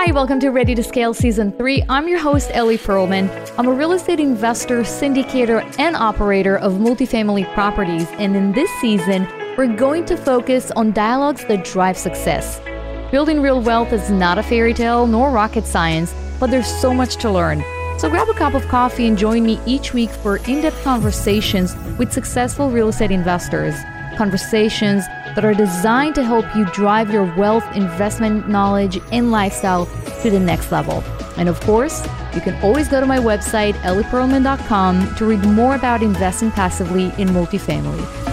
Hi, welcome to Ready to Scale Season 3. I'm your host, Ellie Perlman. I'm a real estate investor, syndicator, and operator of multifamily properties. And in this season, we're going to focus on dialogues that drive success. Building real wealth is not a fairy tale nor rocket science, but there's so much to learn. So grab a cup of coffee and join me each week for in depth conversations with successful real estate investors. Conversations that are designed to help you drive your wealth, investment knowledge, and lifestyle to the next level. And of course, you can always go to my website, ellieperlman.com, to read more about investing passively in multifamily.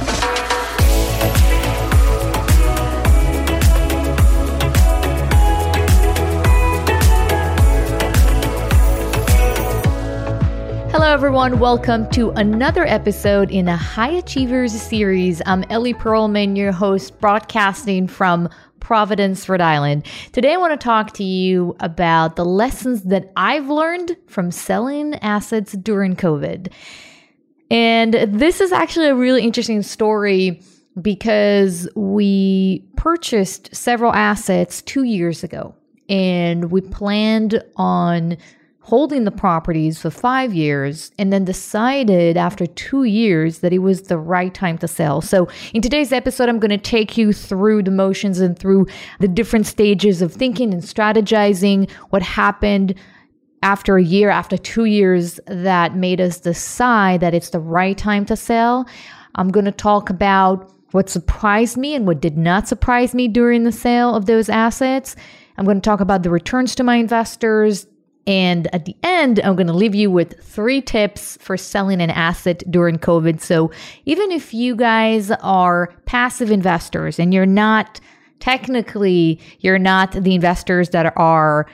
Everyone. Welcome to another episode in the High Achievers series. I'm Ellie Perlman, your host, broadcasting from Providence, Rhode Island. Today, I want to talk to you about the lessons that I've learned from selling assets during COVID. And this is actually a really interesting story because we purchased several assets two years ago and we planned on holding the properties for five years and then decided after two years that it was the right time to sell. So, in today's episode, I'm going to take you through the motions and through the different stages of thinking and strategizing, what happened after a year, after two years, that made us decide that it's the right time to sell. I'm going to talk about what surprised me and what did not surprise me during the sale of those assets. I'm going to talk about the returns to my investors, and at the end, I'm going to leave you with three tips for selling an asset during COVID. So even if you guys are passive investors and you're not technically, you're not the investors that are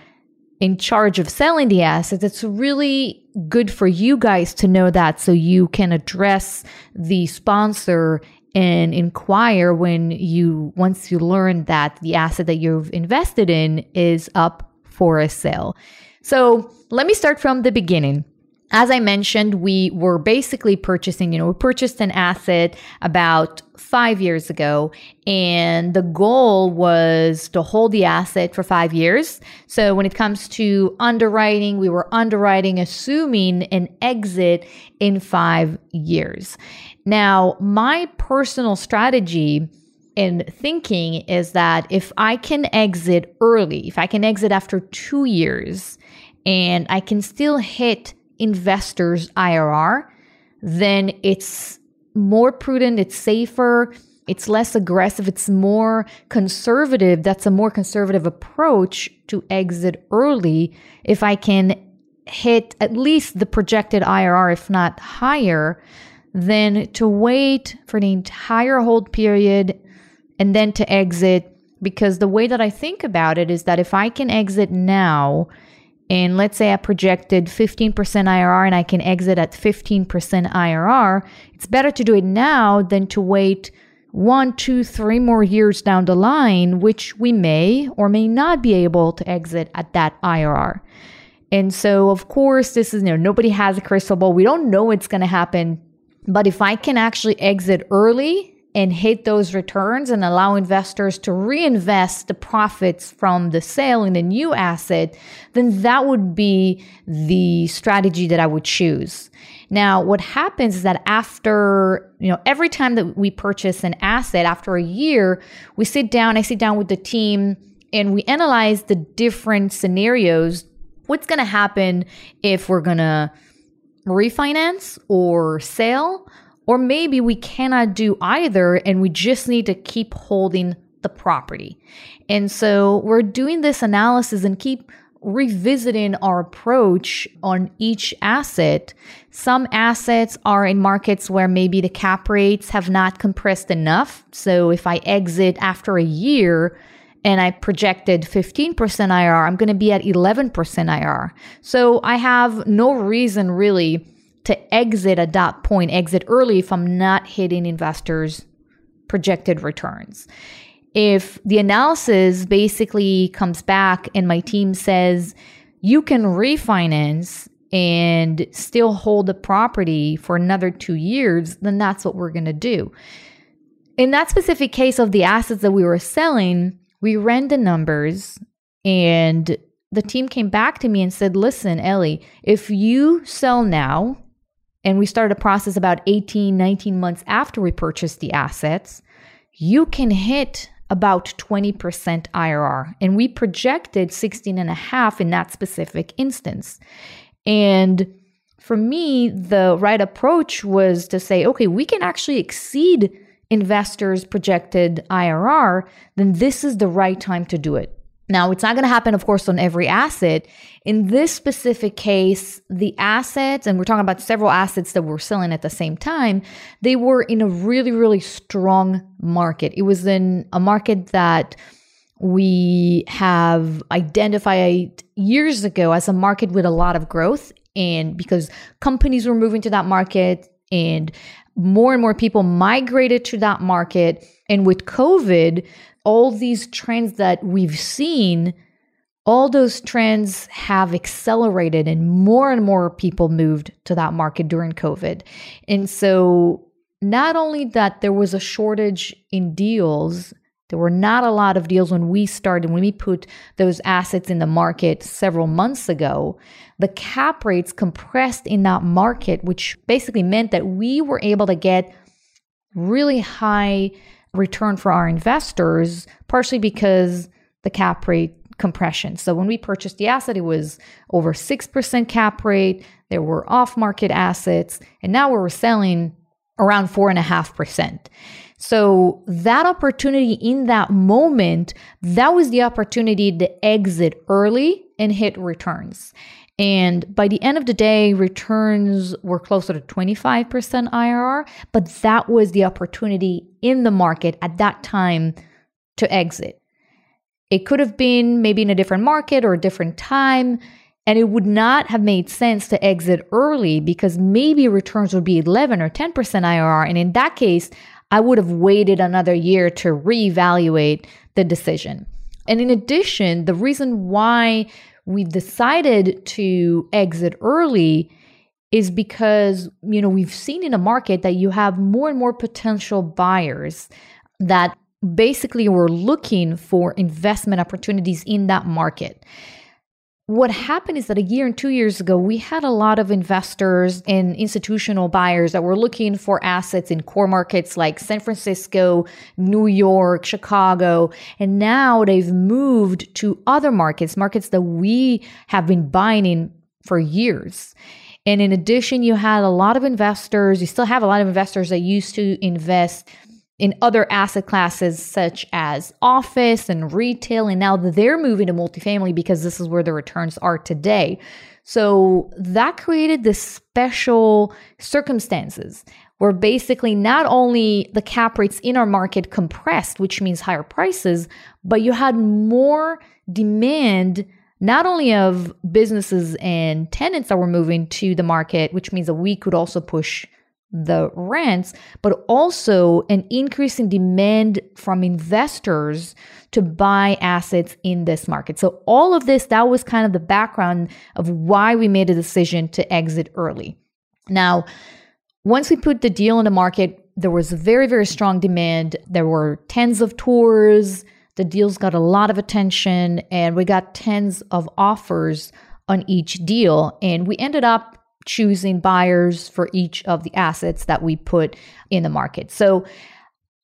in charge of selling the assets, it's really good for you guys to know that so you can address the sponsor and inquire when you once you learn that the asset that you've invested in is up for a sale. So let me start from the beginning. As I mentioned, we were basically purchasing, you know, we purchased an asset about five years ago, and the goal was to hold the asset for five years. So when it comes to underwriting, we were underwriting assuming an exit in five years. Now, my personal strategy in thinking is that if I can exit early, if I can exit after two years, and I can still hit investors IRR, then it's more prudent, it's safer, it's less aggressive, it's more conservative. That's a more conservative approach to exit early if I can hit at least the projected IRR, if not higher, than to wait for the entire hold period and then to exit. Because the way that I think about it is that if I can exit now, and let's say I projected 15% IRR and I can exit at 15% IRR, it's better to do it now than to wait one, two, three more years down the line, which we may or may not be able to exit at that IRR. And so, of course, this is, you know, nobody has a crystal ball. We don't know what's going to happen. But if I can actually exit early and hit those returns and allow investors to reinvest the profits from the sale in the new asset, then that would be the strategy that I would choose. Now, what happens is that after, you know, every time that we purchase an asset, after a year, we sit down, I sit down with the team and we analyze the different scenarios. What's going to happen if we're going to refinance or sell? Or maybe we cannot do either and we just need to keep holding the property. And so we're doing this analysis and keep revisiting our approach on each asset. Some assets are in markets where maybe the cap rates have not compressed enough. So if I exit after a year, and I projected 15% IR, I'm going to be at 11% IR. So I have no reason really to exit at that point, exit early if I'm not hitting investors' projected returns. If the analysis basically comes back and my team says you can refinance and still hold the property for another two years, then that's what we're going to do. In that specific case of the assets that we were selling, we ran the numbers and the team came back to me and said, Listen, Ellie, if you sell now, and we started a process about 18, 19 months after we purchased the assets, you can hit about 20% IRR. And we projected 16 and a half in that specific instance. And for me, the right approach was to say, okay, we can actually exceed investors' projected IRR, then this is the right time to do it. Now, it's not going to happen, of course, on every asset. In this specific case, the assets, and we're talking about several assets that we're selling at the same time, they were in a really, really strong market. It was in a market that we have identified years ago as a market with a lot of growth. And because companies were moving to that market and more and more people migrated to that market. And with COVID, all these trends that we've seen, all those trends have accelerated, and more and more people moved to that market during COVID. And so, not only that there was a shortage in deals, there were not a lot of deals when we started, when we put those assets in the market several months ago. The cap rates compressed in that market, which basically meant that we were able to get really high return for our investors, partially because the cap rate compression. So when we purchased the asset, it was over 6% cap rate. There were off market assets, and now we're selling around 4.5%. So that opportunity in that moment, that was the opportunity to exit early and hit returns. And by the end of the day, returns were closer to 25% IRR, but that was the opportunity in the market at that time to exit. It could have been maybe in a different market or a different time, and it would not have made sense to exit early because maybe returns would be 11 or 10% IRR. And in that case, I would have waited another year to reevaluate the decision. And in addition, the reason why we decided to exit early is because you know we've seen in a market that you have more and more potential buyers that basically were looking for investment opportunities in that market what happened is that a year and two years ago, we had a lot of investors and institutional buyers that were looking for assets in core markets like San Francisco, New York, Chicago. And now they've moved to other markets, markets that we have been buying in for years. And in addition, you had a lot of investors, you still have a lot of investors that used to invest in other asset classes such as office and retail. And now they're moving to multifamily because this is where the returns are today. So that created this special circumstances where basically not only the cap rates in our market compressed, which means higher prices, but you had more demand not only of businesses and tenants that were moving to the market, which means that we could also push the rents, but also an increase in demand from investors to buy assets in this market. So, all of this, that was kind of the background of why we made a decision to exit early. Now, once we put the deal in the market, there was very, very strong demand. There were tens of tours. The deals got a lot of attention, and we got tens of offers on each deal. And we ended up choosing buyers for each of the assets that we put in the market. So,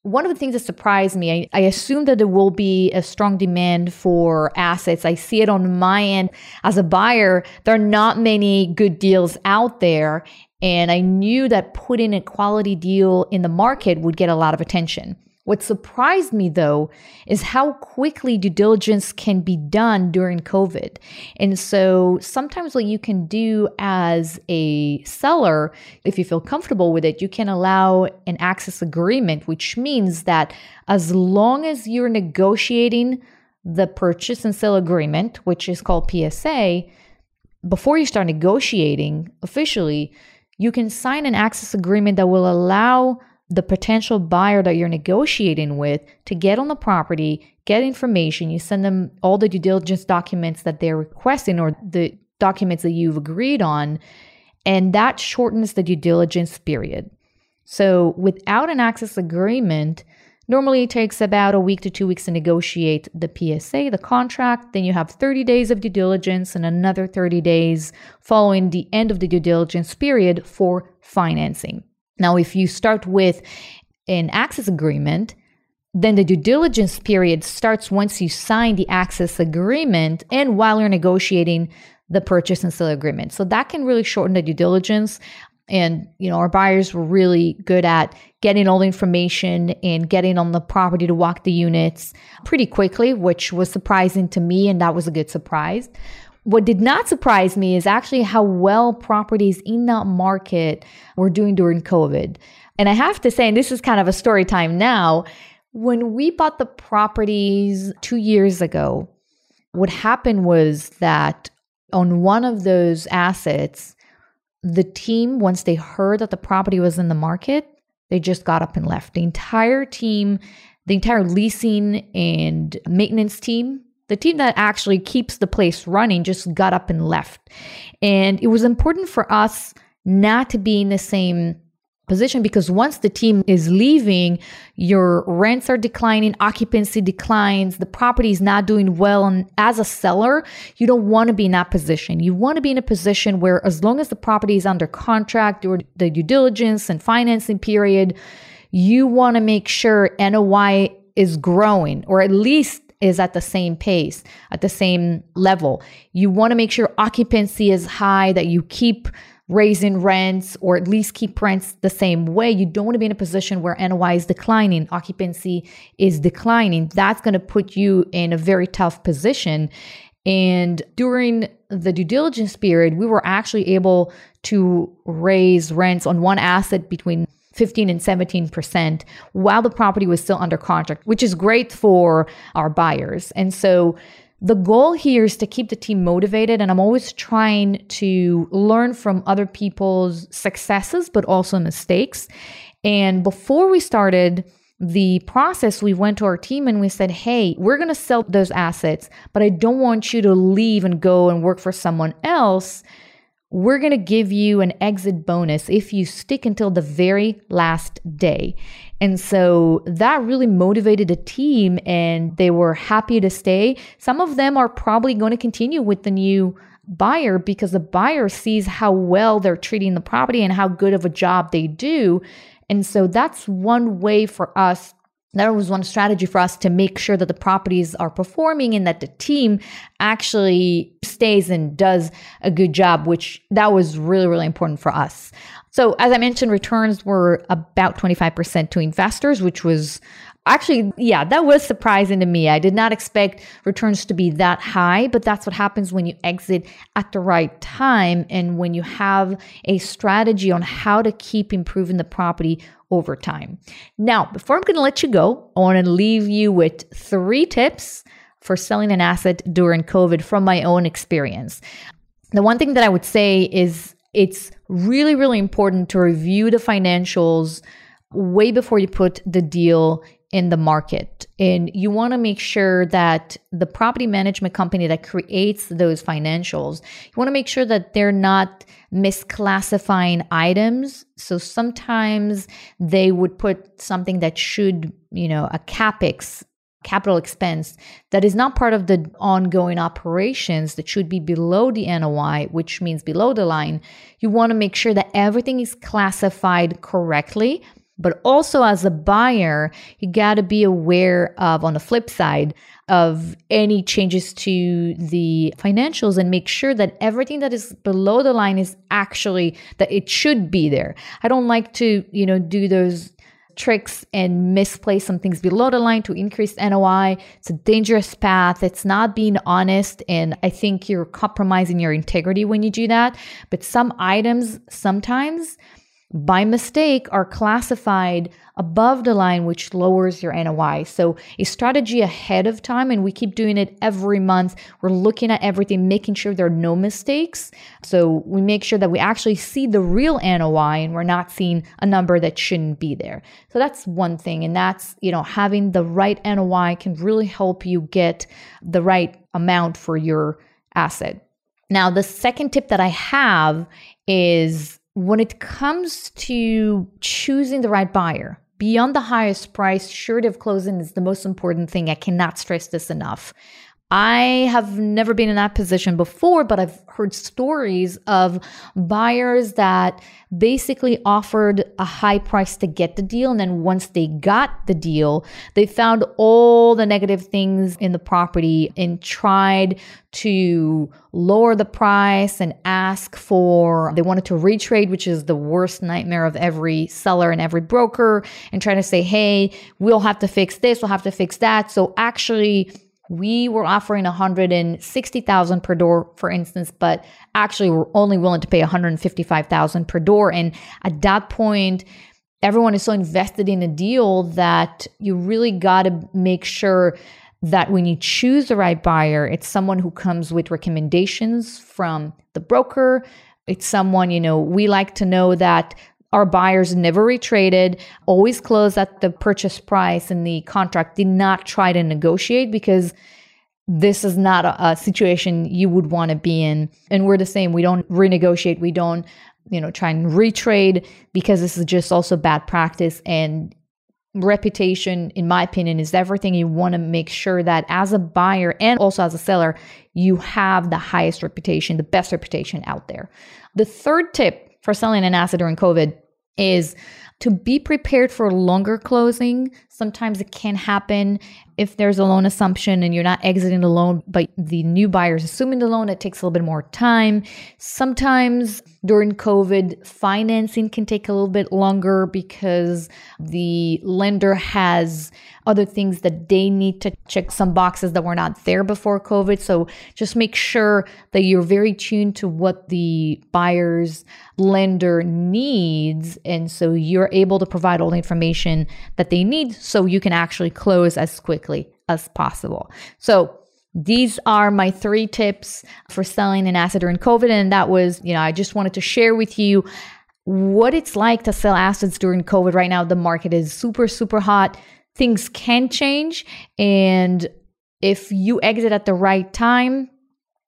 one of the things that surprised me, I, I assume that there will be a strong demand for assets. I see it on my end as a buyer. There are not many good deals out there. And I knew that putting a quality deal in the market would get a lot of attention. What surprised me though is how quickly due diligence can be done during COVID. And so sometimes what you can do as a seller, if you feel comfortable with it, you can allow an access agreement, which means that as long as you're negotiating the purchase and sale agreement, which is called PSA, before you start negotiating officially, you can sign an access agreement that will allow the potential buyer that you're negotiating with to get on the property, get information. You send them all the due diligence documents that they're requesting or the documents that you've agreed on, and that shortens the due diligence period. So, without an access agreement, Normally, it takes about a week to two weeks to negotiate the PSA, the contract. Then you have 30 days of due diligence and another 30 days following the end of the due diligence period for financing. Now, if you start with an access agreement, then the due diligence period starts once you sign the access agreement and while you're negotiating the purchase and sale agreement. So that can really shorten the due diligence and you know our buyers were really good at getting all the information and getting on the property to walk the units pretty quickly which was surprising to me and that was a good surprise what did not surprise me is actually how well properties in that market were doing during covid and i have to say and this is kind of a story time now when we bought the properties two years ago what happened was that on one of those assets the team, once they heard that the property was in the market, they just got up and left. The entire team, the entire leasing and maintenance team, the team that actually keeps the place running, just got up and left. And it was important for us not to be in the same position because once the team is leaving, your rents are declining, occupancy declines, the property is not doing well. And as a seller, you don't want to be in that position. You want to be in a position where, as long as the property is under contract or the due diligence and financing period, you want to make sure NOI is growing or at least is at the same pace, at the same level. You want to make sure occupancy is high, that you keep raising rents or at least keep rents the same way. You don't want to be in a position where NOI is declining, occupancy is declining. That's going to put you in a very tough position. And during the due diligence period, we were actually able to raise rents on one asset between 15 and 17% while the property was still under contract, which is great for our buyers. And so the goal here is to keep the team motivated and i'm always trying to learn from other people's successes but also mistakes and before we started the process we went to our team and we said hey we're going to sell those assets but i don't want you to leave and go and work for someone else we're going to give you an exit bonus if you stick until the very last day. And so that really motivated the team and they were happy to stay. Some of them are probably going to continue with the new buyer because the buyer sees how well they're treating the property and how good of a job they do. And so that's one way for us that was one strategy for us to make sure that the properties are performing and that the team actually stays and does a good job, which that was really, really important for us. So, as I mentioned, returns were about 25% to investors, which was actually, yeah, that was surprising to me. I did not expect returns to be that high, but that's what happens when you exit at the right time and when you have a strategy on how to keep improving the property over time. Now, before I'm going to let you go, I want to leave you with three tips for selling an asset during COVID from my own experience. The one thing that I would say is it's really, really important to review the financials way before you put the deal in the market. And you want to make sure that the property management company that creates those financials, you want to make sure that they're not misclassifying items. So sometimes they would put something that should, you know, a capex capital expense that is not part of the ongoing operations that should be below the NOI, which means below the line, you want to make sure that everything is classified correctly but also as a buyer, you got to be aware of, on the flip side, of any changes to the financials and make sure that everything that is below the line is actually that it should be there. I don't like to, you know, do those tricks and misplace some things below the line to increase NOI. It's a dangerous path. It's not being honest. And I think you're compromising your integrity when you do that. But some items sometimes by mistake are classified above the line, which lowers your NOI. So, a strategy ahead of time, and we keep doing it every month. We're looking at everything, making sure there are no mistakes. So, we make sure that we actually see the real NOI and we're not seeing a number that shouldn't be there. So, that's one thing. And that's, you know, having the right NOI can really help you get the right amount for your asset. Now, the second tip that I have is when it comes to choosing the right buyer, beyond the highest price, surety of closing is the most important thing. I cannot stress this enough. I have never been in that position before, but I've heard stories of buyers that basically offered a high price to get the deal. And then once they got the deal, they found all the negative things in the property and tried to lower the price and ask for, they wanted to retrade, which is the worst nightmare of every seller and every broker, and trying to say, hey, we'll have to fix this, we'll have to fix that. So actually, we were offering 160,000 per door for instance but actually we're only willing to pay 155,000 per door. And at that point everyone is so invested in a deal that you really got to make sure that when you choose the right buyer it's someone who comes with recommendations from the broker. It's someone you know we like to know that our buyers never retraded, always closed at the purchase price and the contract, did not try to negotiate because this is not a, a situation you would want to be in. And we're the same. We don't renegotiate. We don't, you know, try and retrade because this is just also bad practice. And reputation, in my opinion, is everything. You want to make sure that as a buyer and also as a seller, you have the highest reputation, the best reputation out there. The third tip for selling an asset during COVID is to be prepared for longer closing. Sometimes it can happen if there's a loan assumption and you're not exiting the loan, but the new buyer is assuming the loan, it takes a little bit more time. Sometimes during COVID, financing can take a little bit longer because the lender has other things that they need to check some boxes that were not there before COVID. So just make sure that you're very tuned to what the buyer's lender needs. And so you're able to provide all the information that they need so you can actually close as quickly as possible. So these are my three tips for selling an asset during COVID. And that was, you know, I just wanted to share with you what it's like to sell assets during COVID. Right now, the market is super, super hot. Things can change. And if you exit at the right time,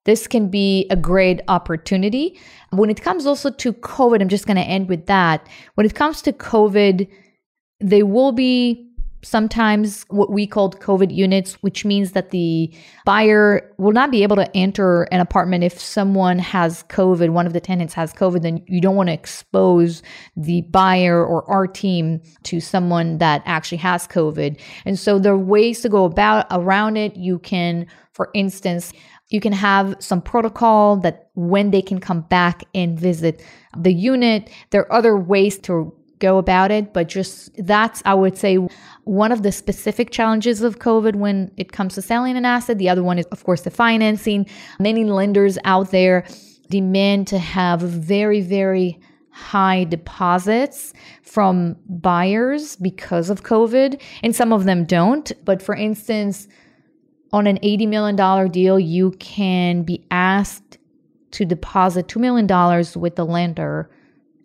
this can be a great opportunity. When it comes also to COVID, I'm just going to end with that. When it comes to COVID, they will be sometimes what we called COVID units, which means that the buyer will not be able to enter an apartment if someone has COVID, one of the tenants has COVID, then you don't want to expose the buyer or our team to someone that actually has COVID. And so there are ways to go about around it. You can, for instance, you can have some protocol that when they can come back and visit the unit, there are other ways to go about it. But just that's, I would say, one of the specific challenges of COVID when it comes to selling an asset. The other one is, of course, the financing. Many lenders out there demand to have very, very high deposits from buyers because of COVID, and some of them don't. But for instance, on an $80 million deal, you can be asked to deposit $2 million with the lender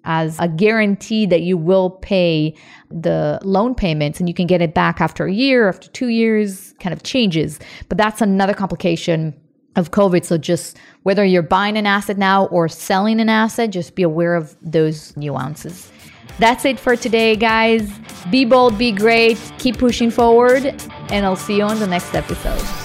as a guarantee that you will pay the loan payments and you can get it back after a year, after two years, kind of changes. But that's another complication of COVID. So just whether you're buying an asset now or selling an asset, just be aware of those nuances. That's it for today, guys. Be bold, be great, keep pushing forward, and I'll see you on the next episode.